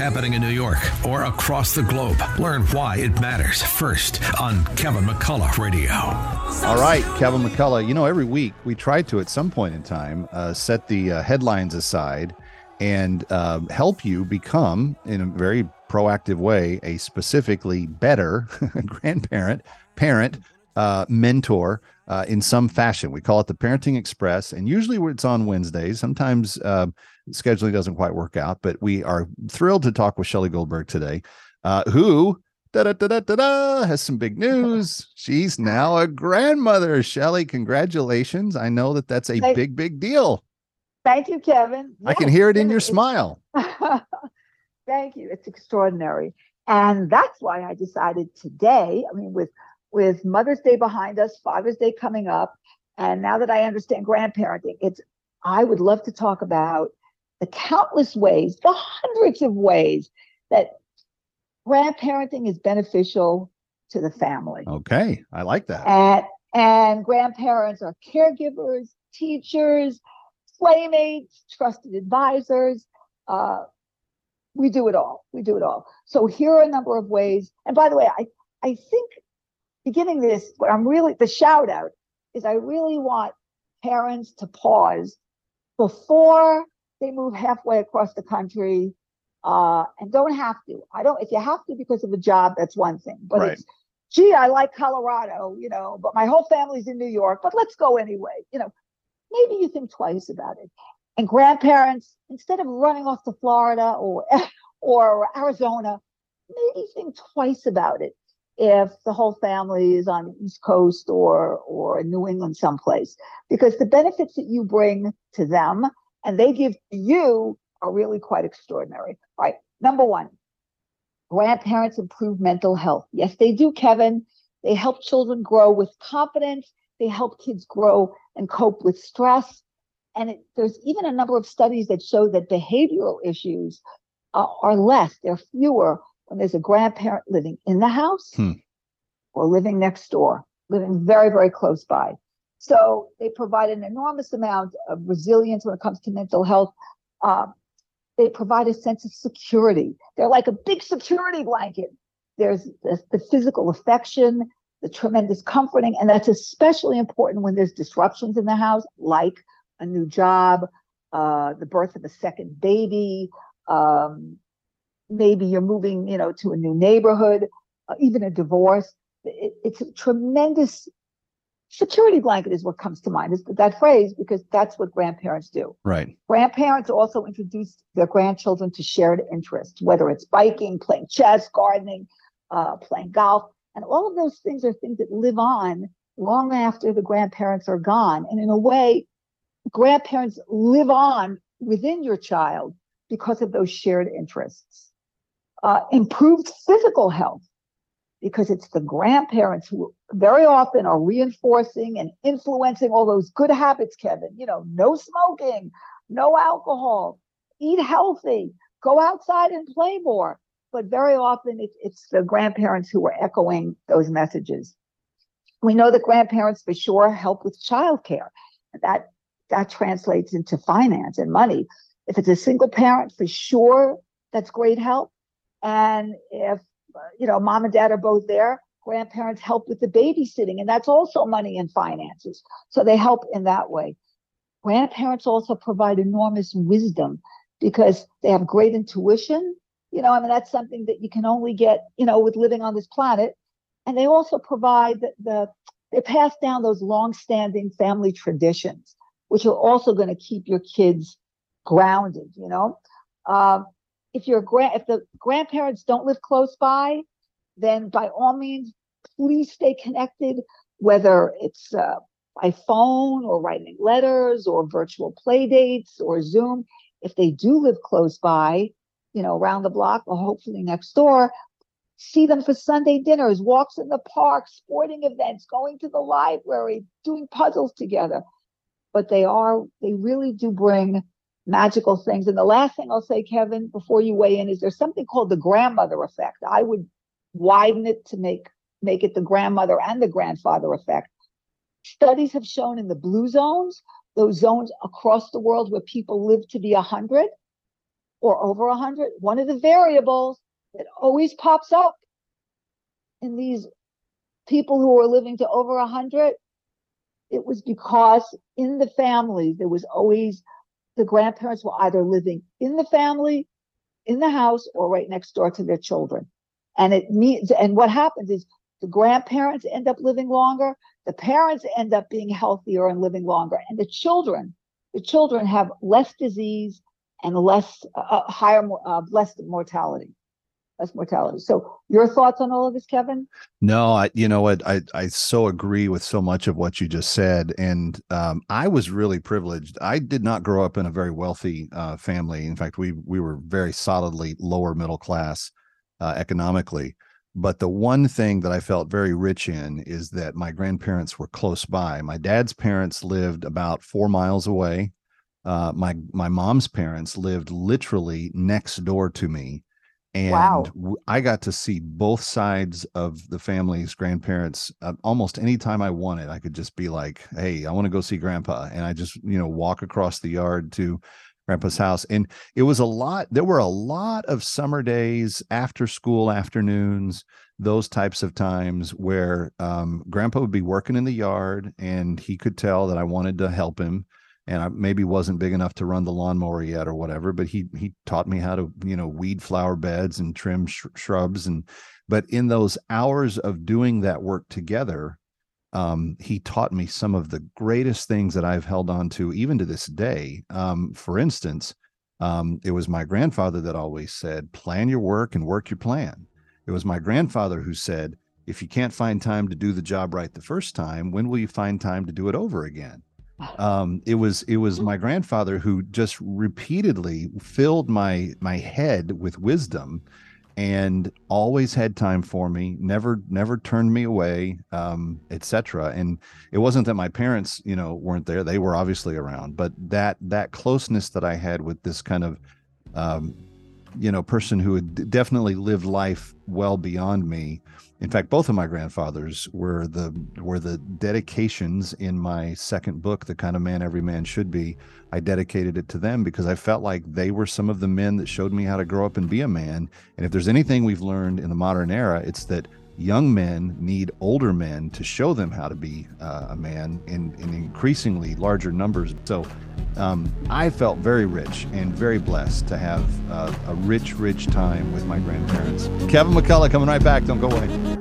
happening in New York or across the globe. Learn why it matters first on Kevin McCullough Radio. All right, Kevin McCullough. You know, every week we try to, at some point in time, uh, set the uh, headlines aside and uh, help you become, in a very proactive way, a specifically better grandparent, parent, uh, mentor uh, in some fashion. We call it the Parenting Express, and usually it's on Wednesdays. Sometimes uh, scheduling doesn't quite work out, but we are thrilled to talk with Shelley Goldberg today, uh, who da, da, da, da, da, has some big news. She's now a grandmother. Shelley, congratulations! I know that that's a Thank- big, big deal. Thank you, Kevin. I can hear it in your smile. Thank you. It's extraordinary. And that's why I decided today, I mean, with with Mother's Day behind us, Father's Day coming up, and now that I understand grandparenting, it's I would love to talk about the countless ways, the hundreds of ways that grandparenting is beneficial to the family. Okay, I like that. And and grandparents are caregivers, teachers, playmates, trusted advisors. Uh, we do it all. We do it all. So here are a number of ways. And by the way, I I think beginning this, what I'm really the shout out is I really want parents to pause before they move halfway across the country uh, and don't have to. I don't. If you have to because of a job, that's one thing. But Right. it's gee, I like Colorado, you know, but my whole family's in New York. But let's go anyway. You know, maybe you think twice about it. And grandparents, instead of running off to Florida or or Arizona, maybe think twice about it if the whole family is on the East Coast or or in New England someplace, because the benefits that you bring to them and they give to you are really quite extraordinary. All right, number one, grandparents improve mental health. Yes, they do, Kevin. They help children grow with confidence. They help kids grow and cope with stress. And it, there's even a number of studies that show that behavioral issues uh, are less, they're fewer when there's a grandparent living in the house Hmm. or living next door, living very, very close by. So they provide an enormous amount of resilience when it comes to mental health. Um, they provide a sense of security. They're like a big security blanket. There's the, the physical affection, the tremendous comforting, and that's especially important when there's disruptions in the house, like a new job, uh, the birth of a second baby, um, maybe you're moving, you know, to a new neighborhood, uh, even a divorce. It, it's a tremendous security blanket is what comes to mind is that phrase because that's what grandparents do. Right. Grandparents also introduce their grandchildren to shared interests, whether it's biking, playing chess, gardening, uh, playing golf. And all of those things are things that live on long after the grandparents are gone. And in a way, grandparents live on within your child because of those shared interests. Uh, improved physical health, because it's the grandparents who very often are reinforcing and influencing all those good habits, Kevin. You know, no smoking, no alcohol, eat healthy, go outside and play more. But very often it, it's the grandparents who are echoing those messages. We know that grandparents for sure help with childcare. That that translates into finance and money. If it's a single parent, for sure, that's great help. And if you know mom and dad are both there, grandparents help with the babysitting, and that's also money and finances. So they help in that way. Grandparents also provide enormous wisdom because they have great intuition. You know, I mean, that's something that you can only get, you know, with living on this planet. And they also provide the, the they pass down those long-standing family traditions, which are also going to keep your kids grounded. You know, um, if your grand if the grandparents don't live close by, then by all means, please stay connected. Whether it's uh, by phone or writing letters or virtual play dates or Zoom, if they do live close by, you know, around the block or hopefully next door, see them for Sunday dinners, walks in the park, sporting events, going to the library, doing puzzles together. But they are, they really do bring magical things. And the last thing I'll say, Kevin, before you weigh in, is there's something called the grandmother effect. I would widen it to make make it the grandmother and the grandfather effect. Studies have shown in the blue zones, those zones across the world where people live to be 100, or over 100, one of the variables that always pops up in these people who are living to over 100, it was because in the family, there was always the grandparents were either living in the family, in the house, or right next door to their children. And it means, and what happens is the grandparents end up living longer, the parents end up being healthier and living longer, and the children, the children have less disease and less uh, uh higher, uh, less mortality mortality. So your thoughts on all of this, Kevin? No, I you know what I I so agree with so much of what you just said, and um, I was really privileged. I did not grow up in a very wealthy uh, family. In fact, we we were very solidly lower middle class uh, economically. But the one thing that I felt very rich in is that my grandparents were close by. My dad's parents lived about four miles away. Uh, my my mom's parents lived literally next door to me and wow. I got to see both sides of the family's grandparents uh, almost anytime I wanted. I could just be like, "Hey, I want to go see Grandpa," and I just you know walk across the yard to Grandpa's house. And it was a lot. There were a lot of summer days, after school afternoons, those types of times where um, Grandpa would be working in the yard, and he could tell that I wanted to help him and I maybe wasn't big enough to run the lawnmower yet or whatever, but he he taught me how to you know weed flower beds and trim sh- shrubs and but in those hours of doing that work together, um, he taught me some of the greatest things that I've held on to even to this day. Um, for instance, um, it was my grandfather that always said, "Plan your work and work your plan." It was my grandfather who said, "If you can't find time to do the job right the first time, when will you find time to do it over again?" Um, it was it was my grandfather who just repeatedly filled my my head with wisdom and always had time for me never never turned me away um, etc and it wasn't that my parents you know weren't there. They were obviously around but that that closeness that i had with this kind of um, you know person who had definitely lived life well beyond me in fact, both of my grandfathers were the were the dedications in my second book, The Kind of Man Every Man Should Be. I dedicated it to them because I felt like they were some of the men that showed me how to grow up and be a man. And if there's anything we've learned in the modern era, it's that young men need older men to show them how to be uh, a man in, in increasingly larger numbers. So um, I felt very rich and very blessed to have uh, a rich, rich time with my grandparents. Kevin McCullough coming right back. Don't go away.